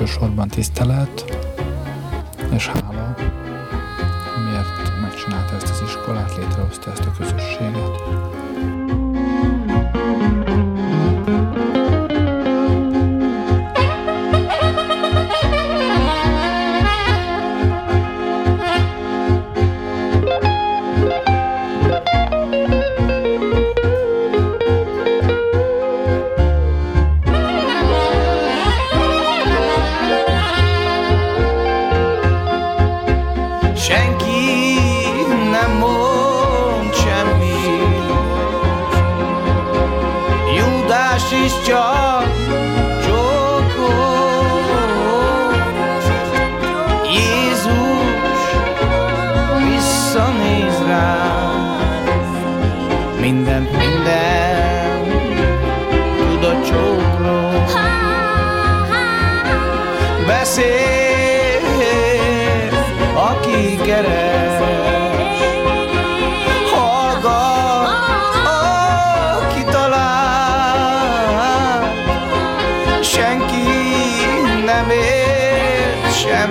elsősorban tisztelet és hála, miért megcsinálta ezt az iskolát, létrehozta ezt a közösséget.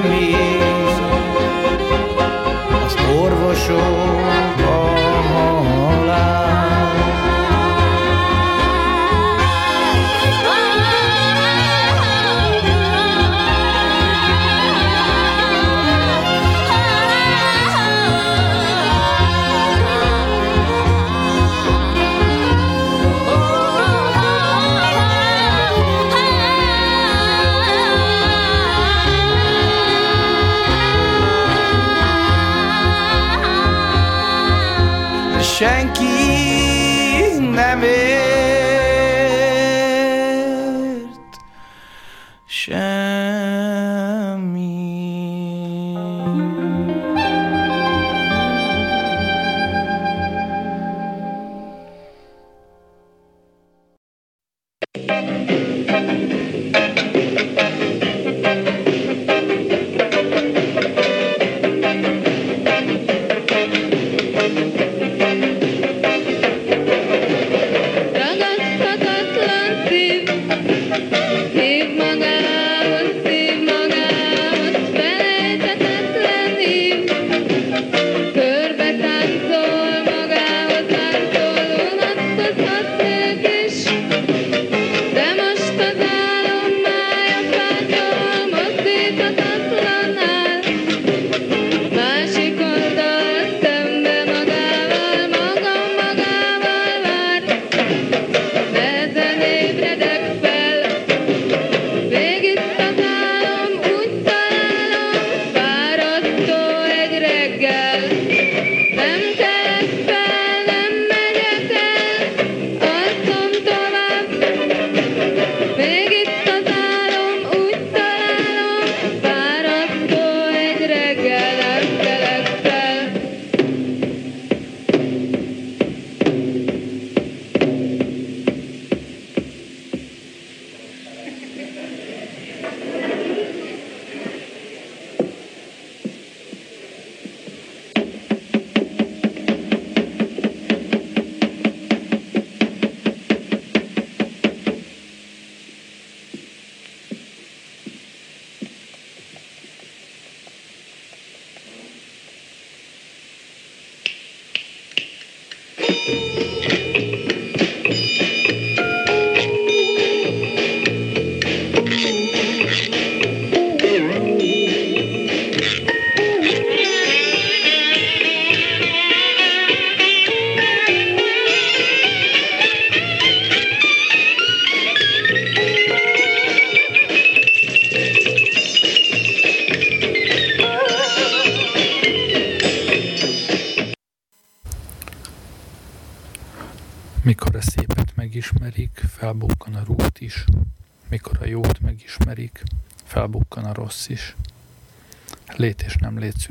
me.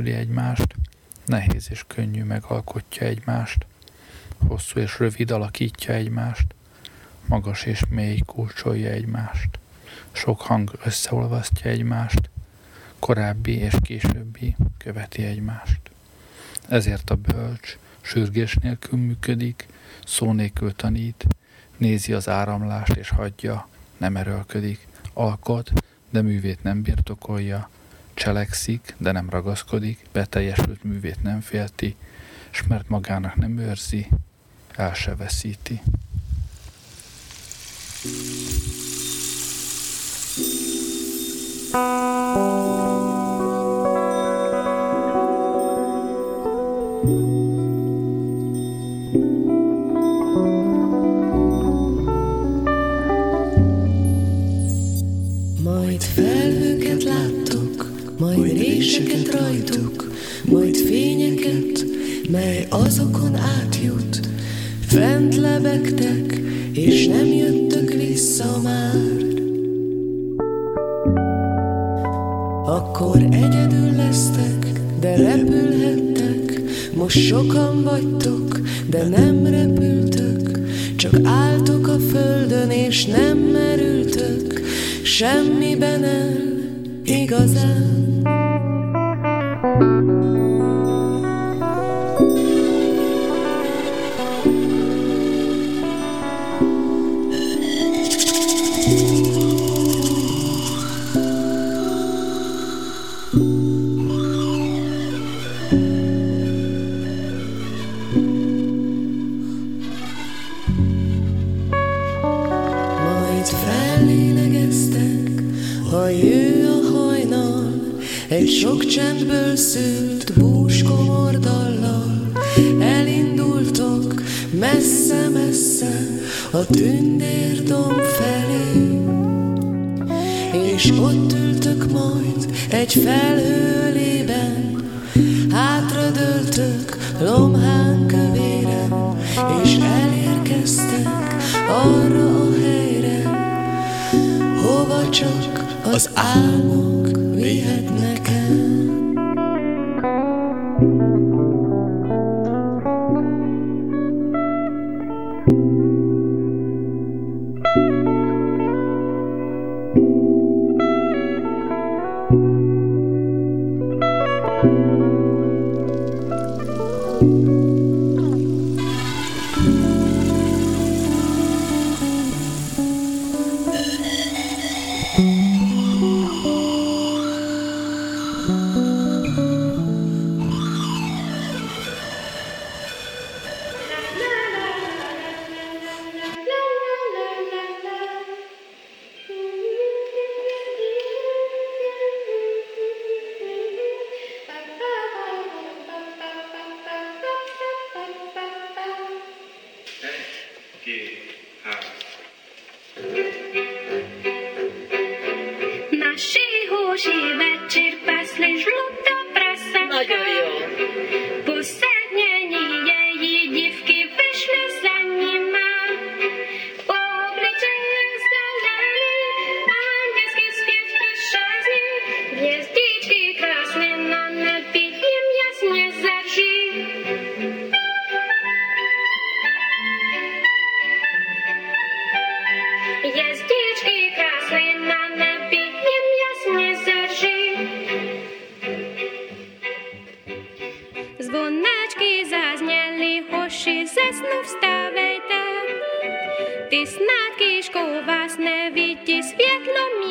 Létszüli egymást, nehéz és könnyű megalkotja egymást, hosszú és rövid alakítja egymást, magas és mély kulcsolja egymást, sok hang összeolvasztja egymást, korábbi és későbbi követi egymást. Ezért a bölcs sürgés nélkül működik, szó nélkül tanít, nézi az áramlást és hagyja, nem erőlködik, alkot, de művét nem birtokolja, cselekszik, de nem ragaszkodik, beteljesült művét nem félti, és mert magának nem őrzi, el se veszíti. Majd majd réseket rajtuk, majd fényeket, mely azokon átjut. Fent lebegtek, és nem jöttök vissza már. Akkor egyedül lesztek, de repülhettek, most sokan vagytok, de nem repültök, csak álltok a földön, és nem merültök semmiben el igazán. Thank you. Egy sok csendből szült búskomor dallal. Elindultok messze-messze a tündérdomb felé, és ott ültök majd egy felhőlében, hátradőltök lomhán kövéren, és elérkeztek arra a helyre, hova csak az álmok vihetnek snad kýškou vás nevidí. Světlo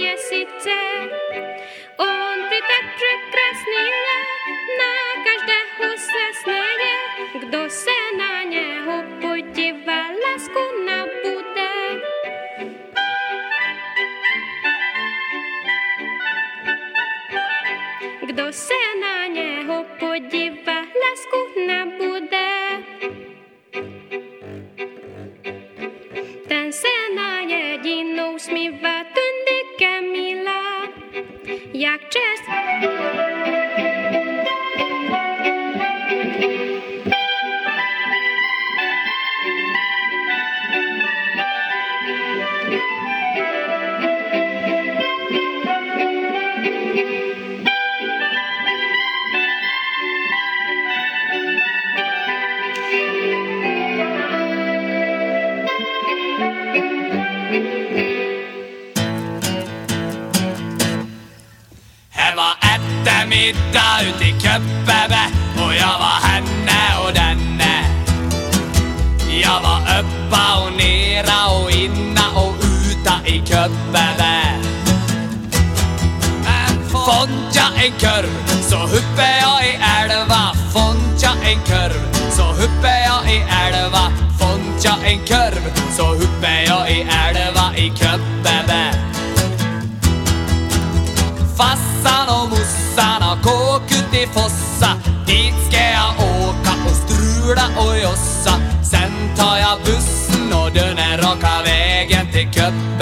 Fassan och mossan har kåk ut i Fossa. Dit ska jag åka och strula och jossa. Sen tar jag bussen och den är raka vägen till Köpenhamn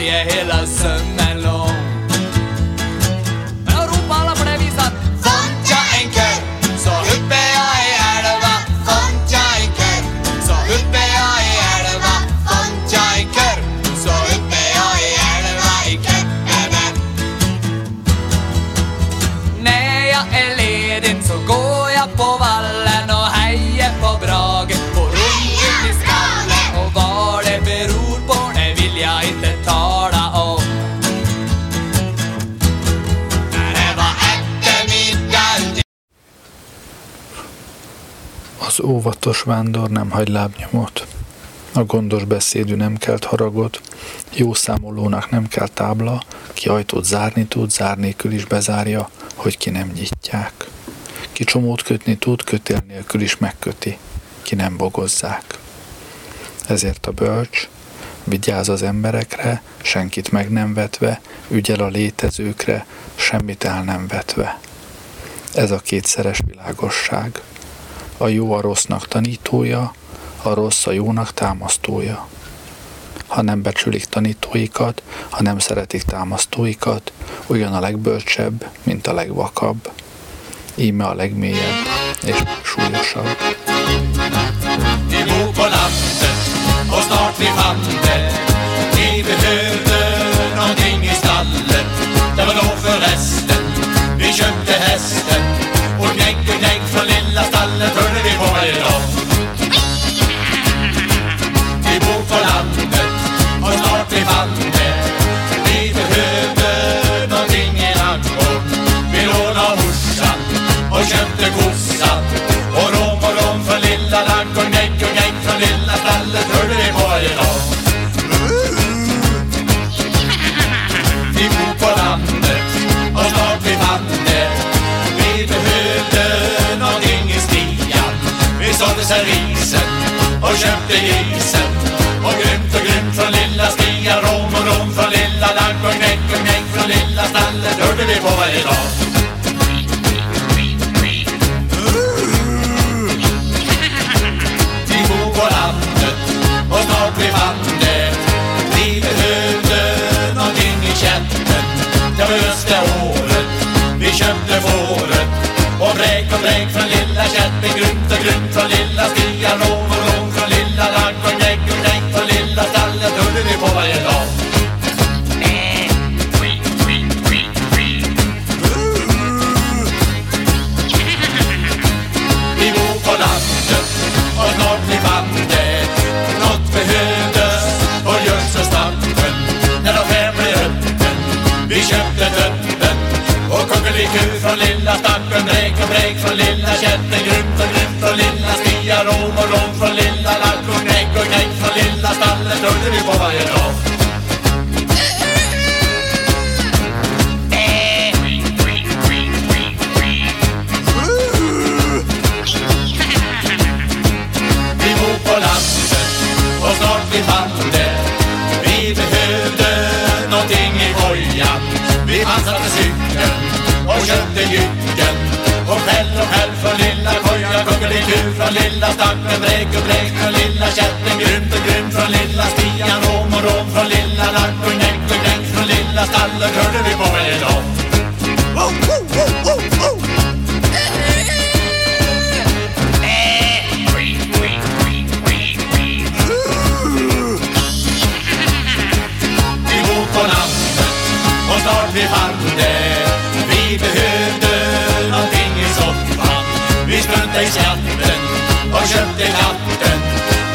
história é. Né? Óvatos vándor nem hagy lábnyomot. A gondos beszédű nem kelt haragot, jó számolónak nem kell tábla, ki ajtót zárni tud, zár nélkül is bezárja, hogy ki nem nyitják. Ki csomót kötni tud, kötél nélkül is megköti, ki nem bogozzák. Ezért a bölcs vigyáz az emberekre, senkit meg nem vetve, ügyel a létezőkre, semmit el nem vetve. Ez a kétszeres világosság. A jó a rossznak tanítója, a rossz a jónak támasztója. Ha nem becsülik tanítóikat, ha nem szeretik támasztóikat, olyan a legbölcsebb, mint a legvakabb. Íme a legmélyebb és súlyosabb. Vi behövde någonting i stallet Det var då förresten vi köpte hästen köpte grisen Och grymt och grymt från lilla Stia Rom och rom från lilla ladugården Gnägg och gnägg från lilla stallet hörde vi på varje dag. Vi bor på landet och snart vi fann det Vi behövde någonting i kätten Det var just det året vi köpte fåret. Och bräk och bräk från lilla kätten Grymt och grymt från lilla stigen. Och kuckeliku från lilla stacken Bräk och bräk från lilla kätten Grymt och grymt från lilla stia Rom och rom från lilla ladugården Gnägg och gnägg från lilla stallet Hörde vi på varje dag. jycken Och skäll och skäll från lilla kojan Kuckeliku från lilla stacken Vräk och vräk från lilla kätten Grymt och grymt från lilla stian Rom och rom från lilla lack och knäck och knäck Från lilla stallet hörde vi på varje idag. oh, oh, på landet och snart vi fann det. Vi behöver köpte natten.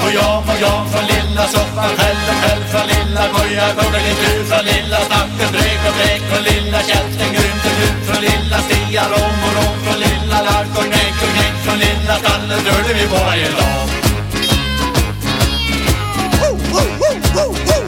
Och jag och jag från lilla soffan själv och själv från lilla koja Kommer din tur från lilla snacken Brek och brek från lilla käften Grymt och grymt från lilla Stia Rom och rom från lilla Lark och knäck och knäck från lilla stallet Rörde vi på varje dag. Så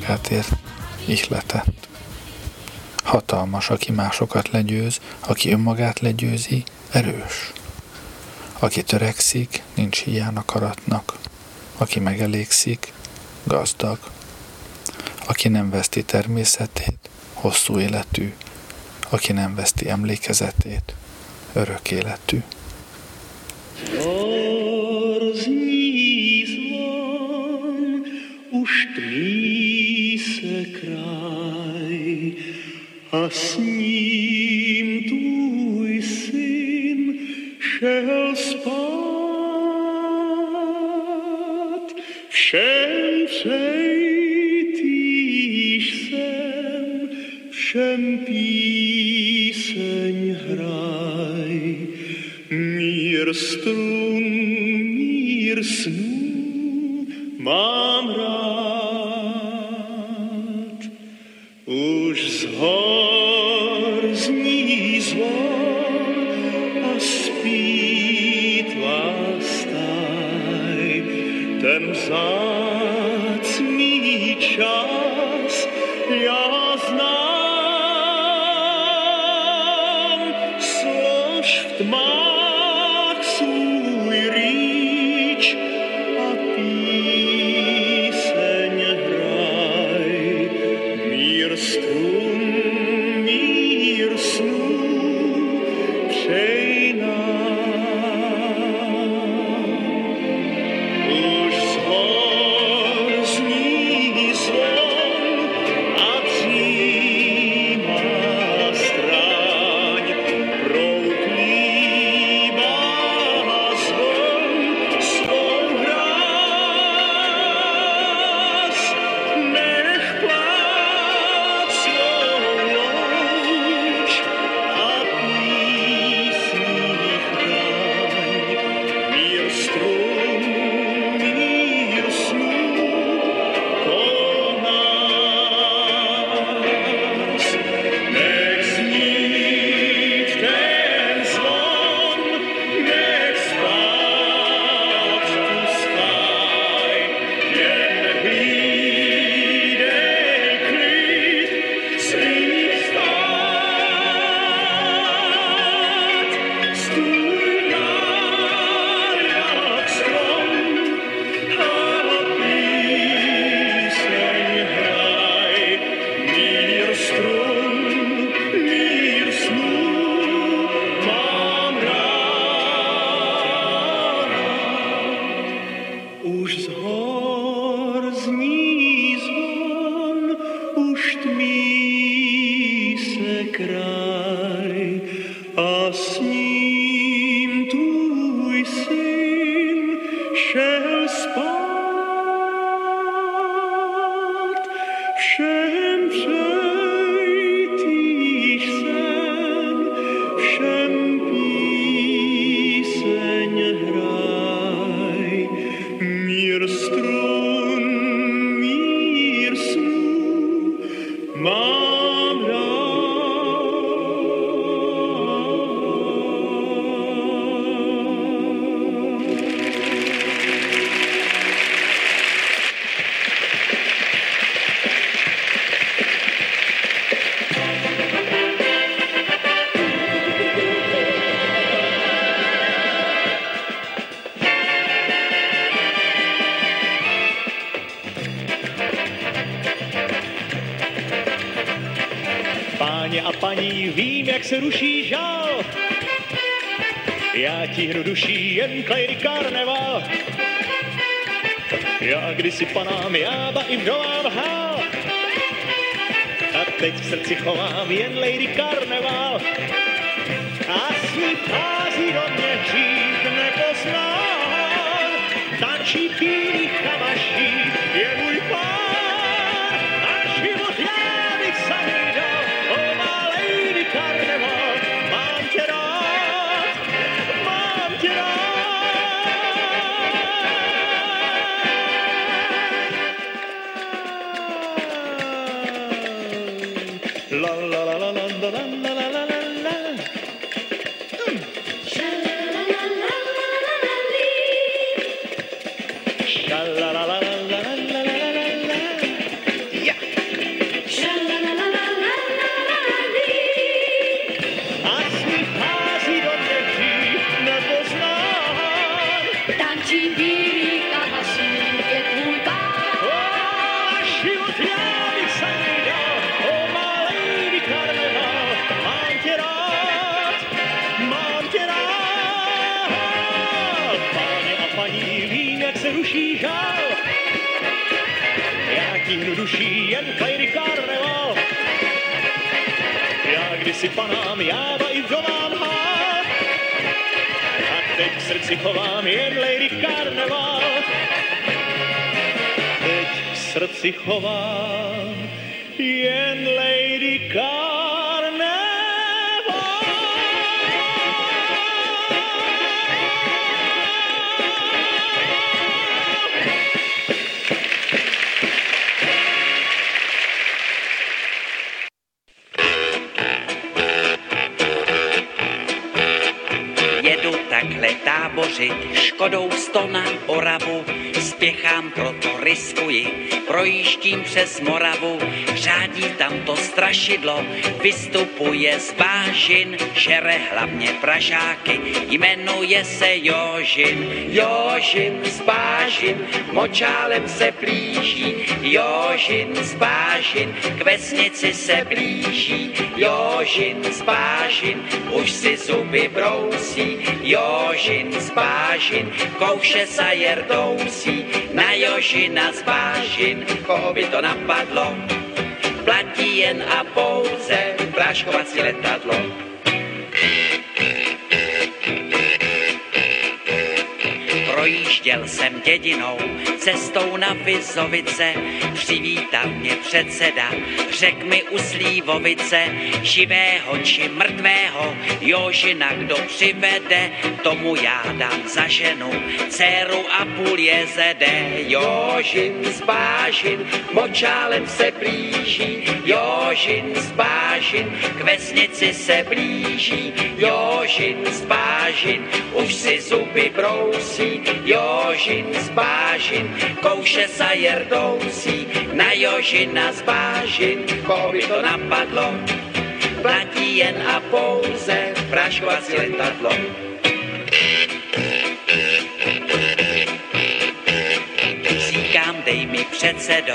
aki önmagát ért, ihletett. Hatalmas, aki másokat legyőz, aki önmagát legyőzi, erős. Aki törekszik, nincs hiány akaratnak. Aki megelégszik, gazdag. Aki nem veszti természetét, hosszú életű. Aki nem veszti emlékezetét, örök életű. A s ním tvůj syn šel spát. Všem přejtýš sem, všem píseň hraj. Mír strun, mír snů, mám se ruší žál. Já tíhnu duší jen Lady Carnival. Já kdysi panám, jába i vdolám hál. A teď v srdci chovám jen Lady Carnival. A s ní vchází do mě dřív nepoznal. Tančí bílých kamaší, je můj pán. Já duší jen klejdy karneval. Já kdysi panám, jába i vdovám hát, a teď v srdci chovám jen Lady Karneval. Teď v srdci chovám jen Lady Karneval. Tábořit Škodou sto na Oravu, spěchám, proto riskuji, projíždím přes Moravu, řádí tam to strašidlo, vystupuje z bážin, žere hlavně Pražáky, jmenuje se Jožin, Jožin z bážin, močálem se blíží, Jožin z bážin, k vesnici se blíží, Jožin z bážin, už si zuby brousí, Jožin z bážin, kouše sa jerdousí, na Jožina z bážin, koho by to napadlo, platí jen a pouze práškovací letadlo. Projížděl jsem dědinou, cestou na Vizovice, přivítal mě předseda, řek mi u Slívovice, živého či mrtvého, Jožina kdo přivede, tomu já dám za ženu, dceru a půl jezede. Jožin z Bážin, močálem se blíží, Jožin z Bážin, k vesnici se blíží, Jožin z Bážin, už si zuby brousí, Jožin z Bážin, kouše sa jerdousí, na Jožina z Bážin, koho by to napadlo, platí jen a pouze práškovací letadlo. Předsedo,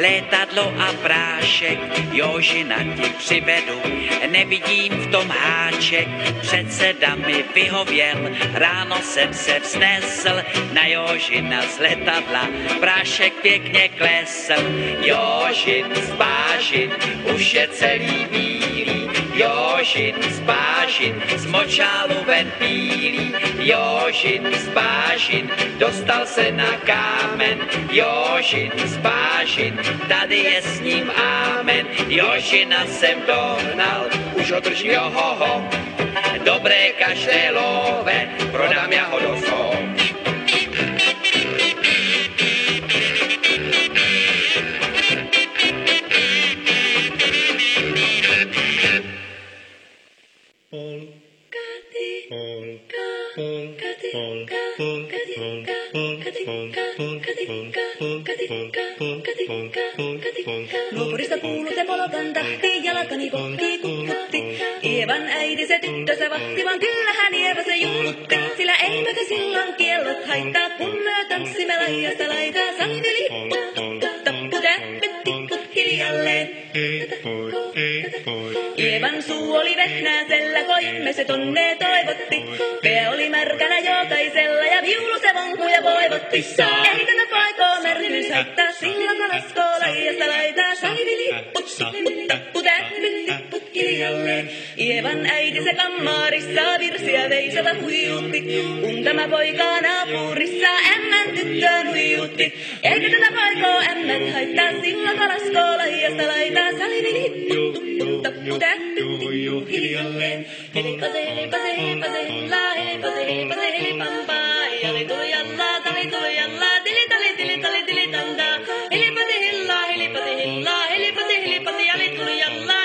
létadlo a prášek, Jožina ti přivedu, nevidím v tom háček, předseda mi vyhověl, ráno jsem se vznesl, na Jožina z letadla, prášek pěkně klesl, Jožin z už je celý bílý, Jošin z Pášin z močálu ven pílí. Jošin z Pášin dostal se na kámen. Jošin z Pášin, tady je s ním amen. Jošina jsem dohnal, už ho jo ho, ho. Dobré kaštelové, prodám já ho do. Luopurista kuuluu se polokan tahti, jalkani kohti kukkutti. Ievan äiti se tyttö se vahti, vaan kyllähän Ieva se jullutti. Sillä eiväkä silloin kiellot haittaa, kun me tanssimme laidasta laitaa. Sangi lipput, tappu, täppit, tipput hiljalleen. Ievan suu oli vehnäisellä, koimme se tonne toivotti. Pää oli märkänä jokaisella ja viulu se vonkuja voivotti. Eikö ne paikoo märkyys haittaa, silloin kun laskoo laidasta laitaa. Sangi lipput, tipput, tappu, täppit, tipput hiljalleen. Ievan äiti se kammarissa virsiä veisata huijutti. Kun tämä poika naapurissa ämmän tyttöön huijutti. Eikä tätä paikaa ämmät haittaa sillä kalaskoa laijasta laitaa salivin hipputtu, tappu täppytti hiljalleen. Hilkase, hilkase, hilkase, hillaa, hilkase, hilkase, hilpampaa. Jali tuli tali tuli tili tali tili tali tili tandaa. Hilipati hillaa, hilipati hillaa, hilipati hilipati, jali tuli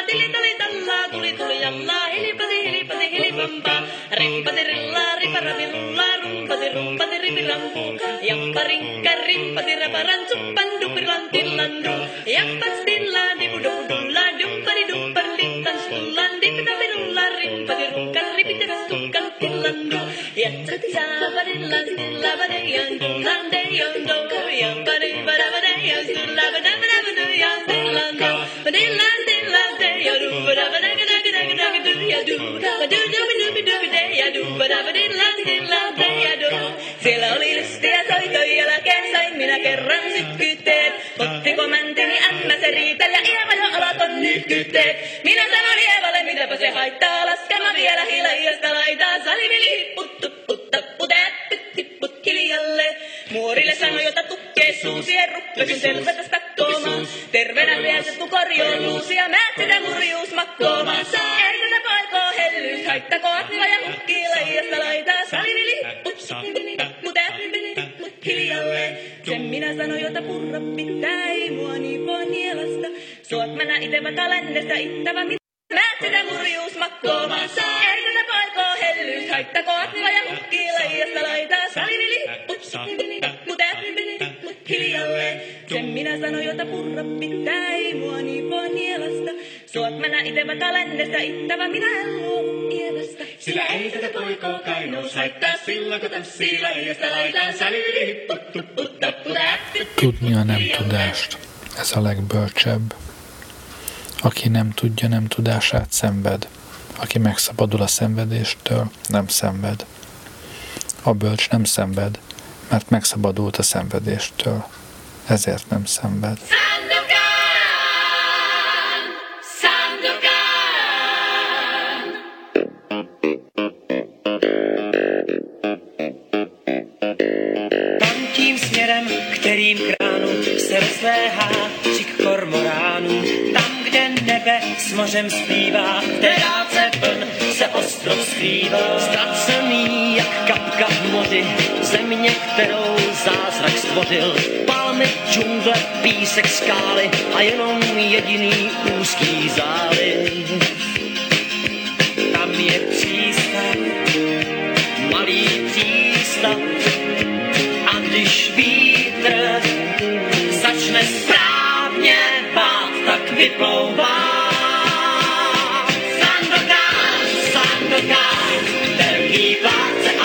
tili tali tallaa, tuli tuli jallaa, hilipati hilipati, hilipampaa. Rimpati rillaa, riparapillaa. Padiri pirlantu yang paring karing pati raparancu pandu pirlantin landu yang pasti ladi buduk buduk ladu paridu perlintan landi pita pirung larin pati rungkan ripita rungkan tilandu yang cetia pati ladi labade yang lande yang doko yang pari barabade yang tulabade barabade yang tilandu pati landi lande yoru barabade Siellä oli lystiä soitoja lakesain, minä kerran sykkytteet. Otti komentini ämmä se riitel ja Ieva jo alaton nyhkytteet. Minä sanoin Ievalle, mitäpä se haittaa, laskema vielä hiljaista laitaa. Salivili hipput, tupput, tapput, äppyt, tipput hiljalle. Muorille sanoi, jota tukkee suun siihen ruppesun selvä sitä koomaan. Terveenä vielä se tukorjouluus ja määt sitä murjuus makkoomaan. Ärsytä poikoo hellyys, haittako atila ja hukkii laijasta laitaa. Salini lipput, lipput, mut hiljalleen. Sen minä sanoin, jota purra pitää, ei mua niin voi nielasta. Suot mä näin itevä kalentestä, ittävä Mätsitä murjuus makkoomaan saa. Ärsytä paikoo hellyys haittakoon. ja hukkii laijasta laitaa. Salini lipput, mut äppini, mut hiljalleen. Sen minä sanoin, jota purra pitää, ei mua niipoa nielasta. Suot mä näitevä kalennesta, ittävä minä en luovu mielestä. Sillä ei tätä poikoo kainous haittaa, sillä kun tanssii laijasta laitaa. Salini lipput, tupput, tapput, äppini, mut hiljalleen. Tudnia nem tudást. Ez a legbölcsebb. Aki nem tudja nem tudását, szenved. Aki megszabadul a szenvedéstől, nem szenved. A bölcs nem szenved, mert megszabadult a szenvedéstől. Ezért nem szenved. Tam mořem zpívá, té dálce vln se ostrov skrývá. Ztracený jak kapka v moři, země, kterou zázrak stvořil. Palmy, džungle, písek, skály a jenom jediný úzký záliv. Tam je přístav, malý přístav, a když vítr začne správně vát, tak vyplouvá.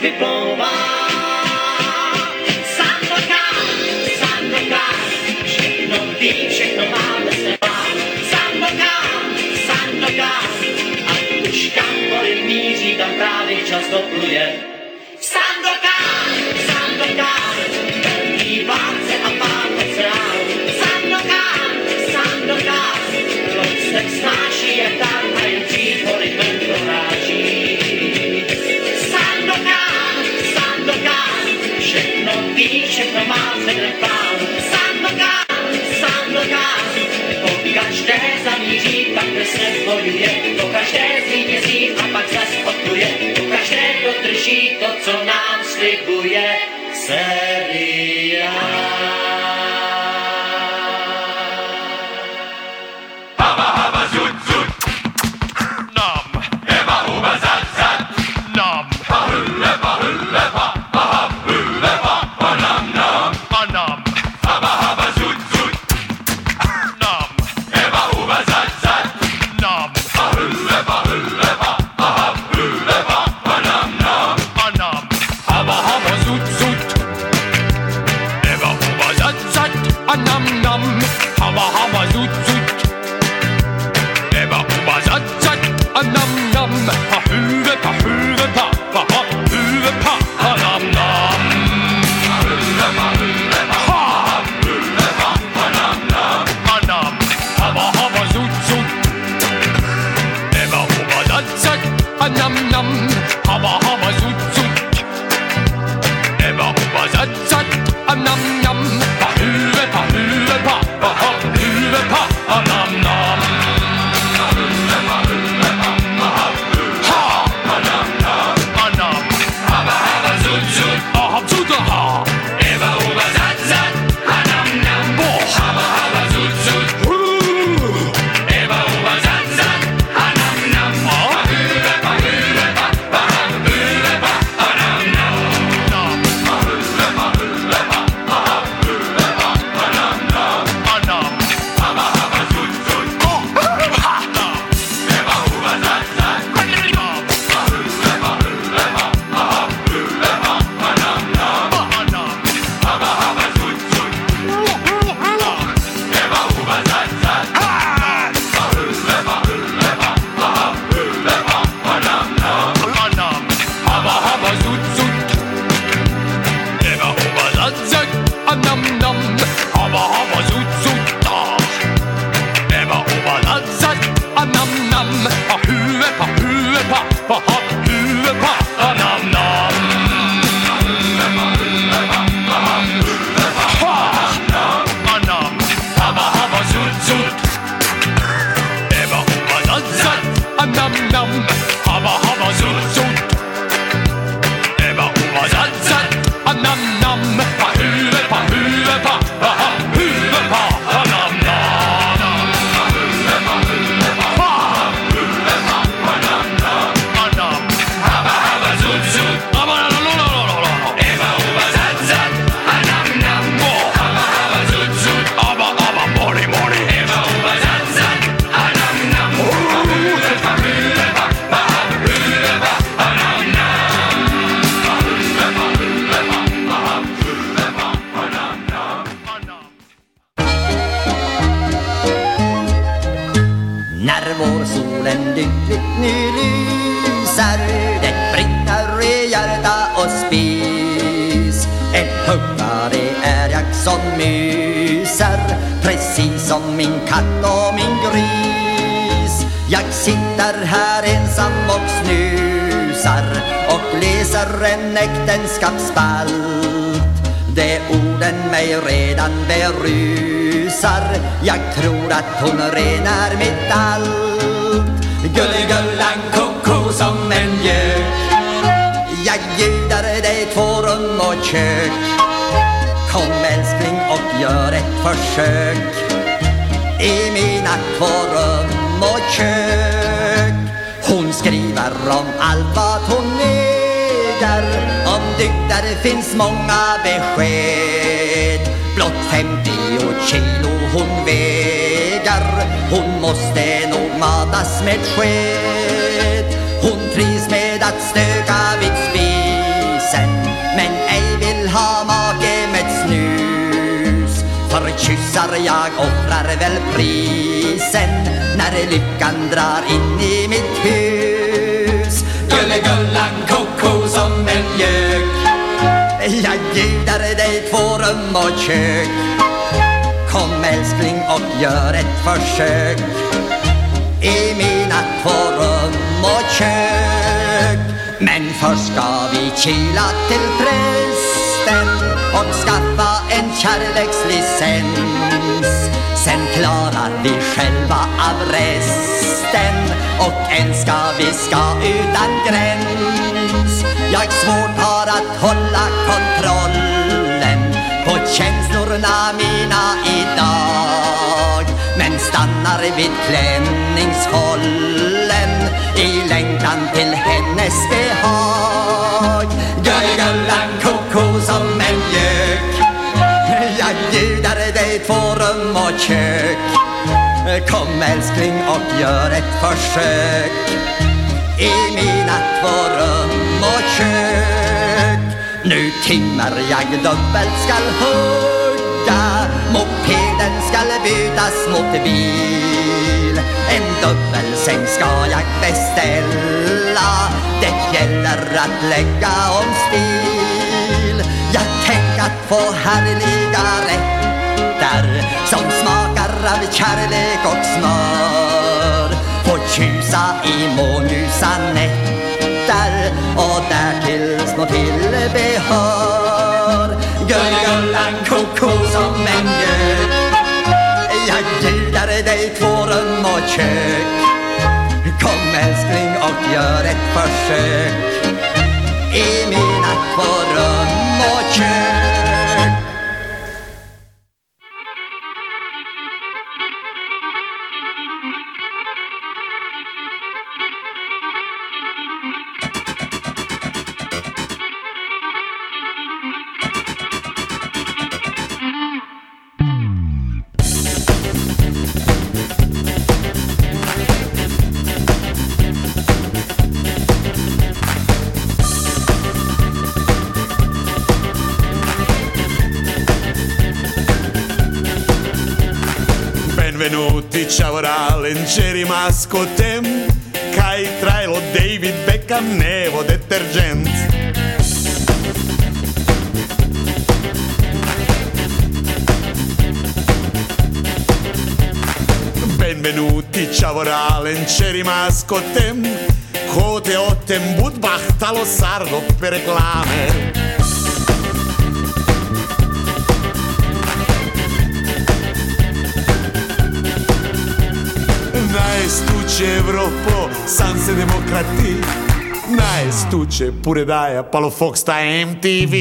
diploma. fram. Ha huvud, ha huvud, ha, ha huvud, ha. För en äktenskapsspalt Det orden mig redan berusar. Jag tror att hon renar mitt allt. Gulligullan koko som en gök. Jag bjuder dig två rum och kök. Kom älskling och gör ett försök. I mina två rum och kök. Hon skriver om allt vad hon är äger Om dygder finns många besked. Blott 50 kilo hon väger Hon måste nog matas med sked. Hon trivs med att stöka vid spisen Men ej vill ha make med snus. För kyssar jag offrar väl prisen När lyckan drar in i mitt hus. Gullegullan gök Jag bjuder dig två rum och kök. Kom älskling och gör ett försök. I mina två rum och kök. Men först ska vi kila till prästen Och skaffa en kärlekslicens. Sen klarar vi själva av resten Och än ska vi ska utan gräns. Jag svårt har att hålla kontrollen På känslorna mina idag. Men stannar vid klänningshållen I längtan till hennes behag. Gulligullan koko som en gök Jag bjuder dig två rum och kök. Kom älskling och gör ett försök. I mina två rum nu timmer jag dubbelt skall hugga Mopeden skall bytas mot bil. En dubbelsäng ska jag beställa. Det gäller att lägga om stil. Jag tänk att få härliga rätter Som smakar av kärlek och smör. Få tjusa i månljusa nätter Och därtill små till tillbehör Gulligullan koko som en gök Jag bjuder dig två rum och kök. Kom älskling och gör ett försök. I mina två rum och kök. diskotem Kaj trajlo David Beckham Nevo deterđent Benvenuti, ciavoralen, c'è rimasco Kote Cote otem, budbach, talo sardo per reclame krati Naj stuče pure daje Palo Fox ta MTV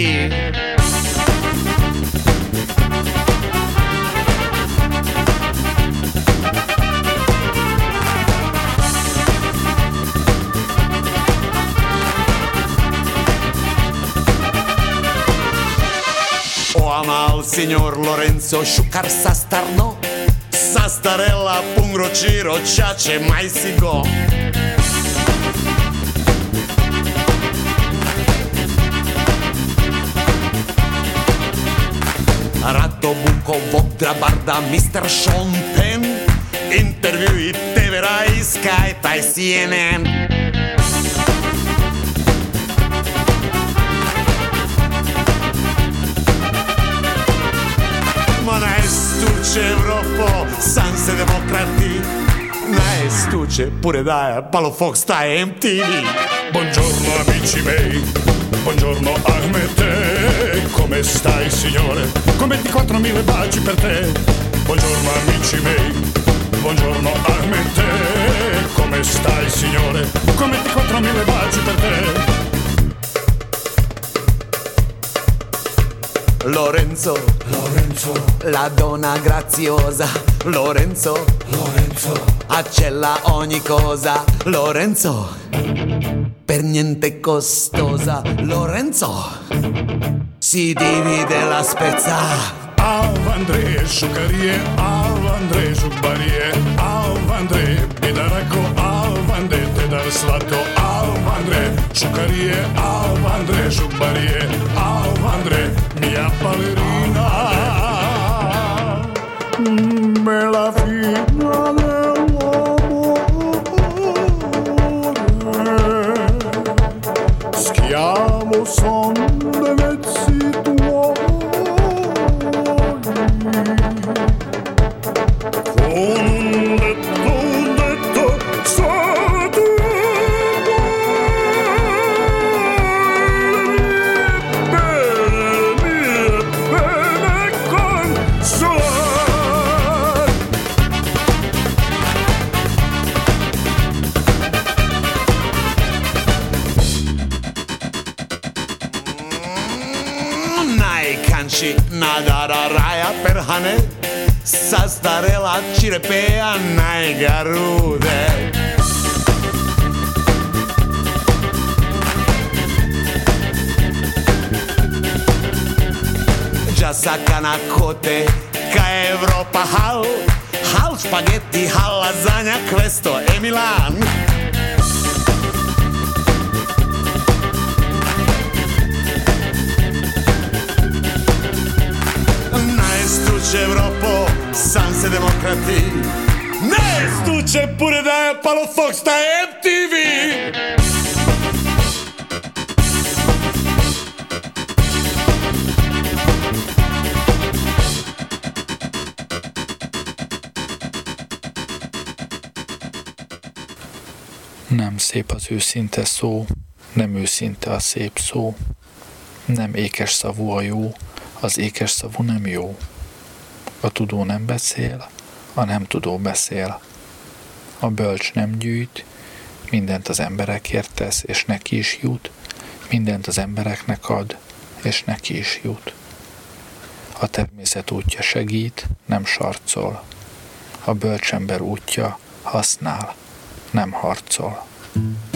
oh, ama al signor Lorenzo Sciucar Sastarno Sastarella Pungrociro Ciace Maisico si go Ratto buco vodra barda Mr. Sean Penn Inte pay-per-view, TV Rai, Sky, tai CNN. Ma najstuče Evropo, sam se demokrati Najstuče pure daje, Palo Fox taj MTV Buongiorno amici miei, buongiorno Ahmete, come stai signore? Come 24.000 baci per te. Buongiorno amici miei, buongiorno Ahmete, come stai signore? Come 24.000 baci per te. Lorenzo, Lorenzo, la donna graziosa, Lorenzo, Lorenzo, accella ogni cosa, Lorenzo, per niente costosa, Lorenzo, si divide la spezza. Avandre, sucarie, avandre, subbarie, avandre, bidaraco, avandre, te dar slato, avandre, sucarie, avandre, subbarie, avandre, mia ballerina. Me la figlia schiavo son de mezzi tuoi. Fox na MTV Nem szép az őszinte szó, nem őszinte a szép szó. Nem ékes szavú a jó, az ékes szavú nem jó. A tudó nem beszél, a nem tudó beszél. A bölcs nem gyűjt, mindent az emberekért tesz, és neki is jut, mindent az embereknek ad, és neki is jut. A természet útja segít, nem sarcol. A bölcsember útja használ, nem harcol. Nem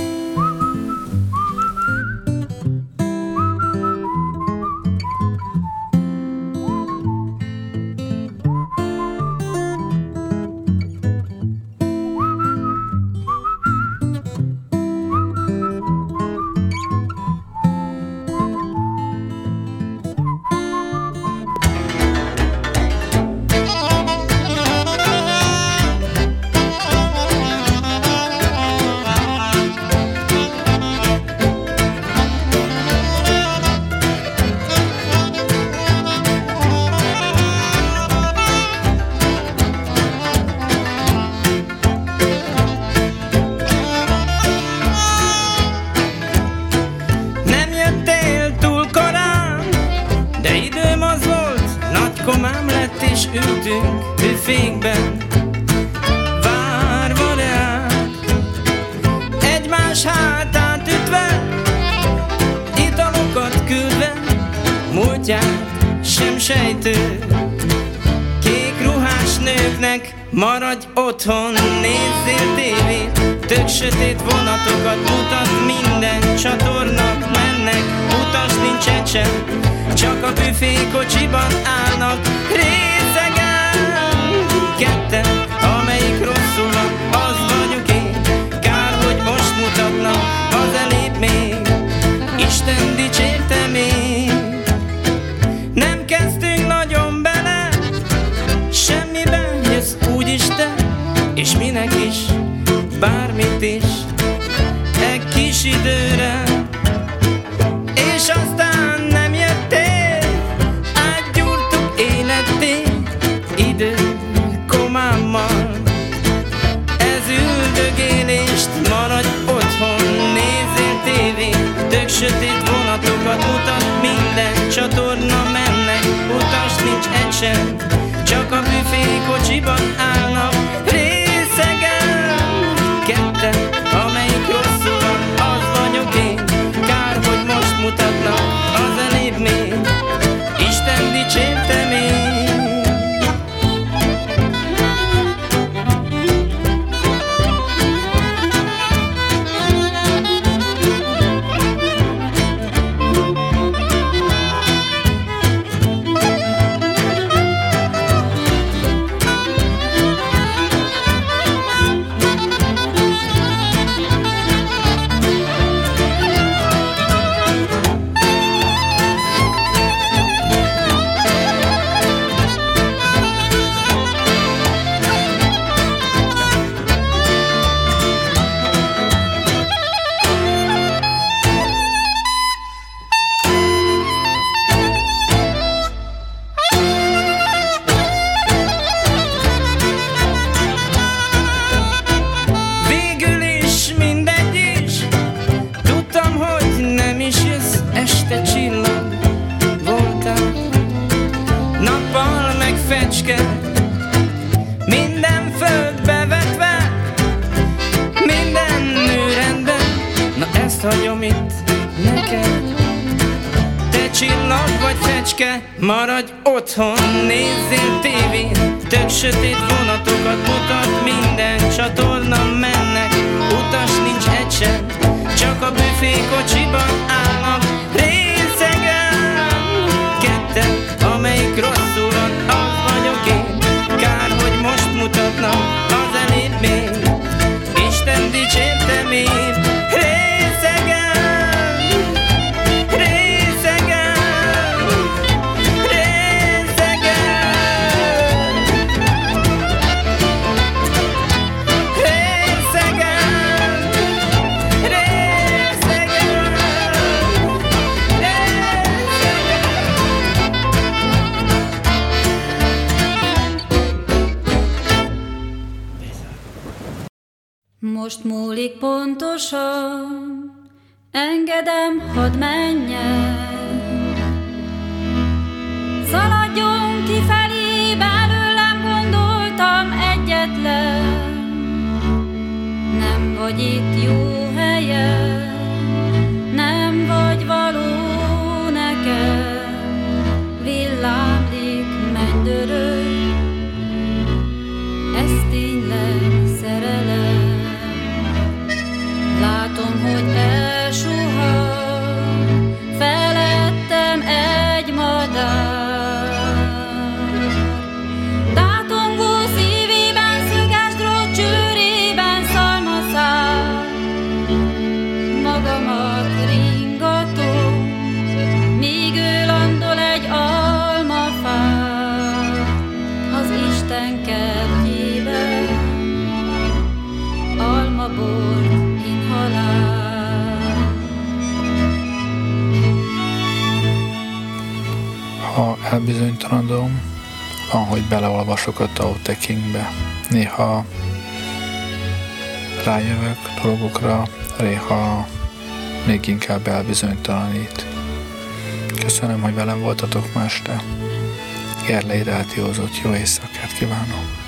úrnak mennek, utas nincs egy sem, csak a büfé kocsiban áll. most múlik pontosan, engedem, hadd menjen. Szaladjon kifelé, belőlem gondoltam egyetlen, nem vagy itt jó helyen. Ha elbizonytalanodom, van, hogy beleolvasok a Tao Te Ching-be. Néha rájövök dolgokra, néha még inkább elbizonytalanít. Köszönöm, hogy velem voltatok ma este. Gerlei rádiózott, jó éjszakát kívánok!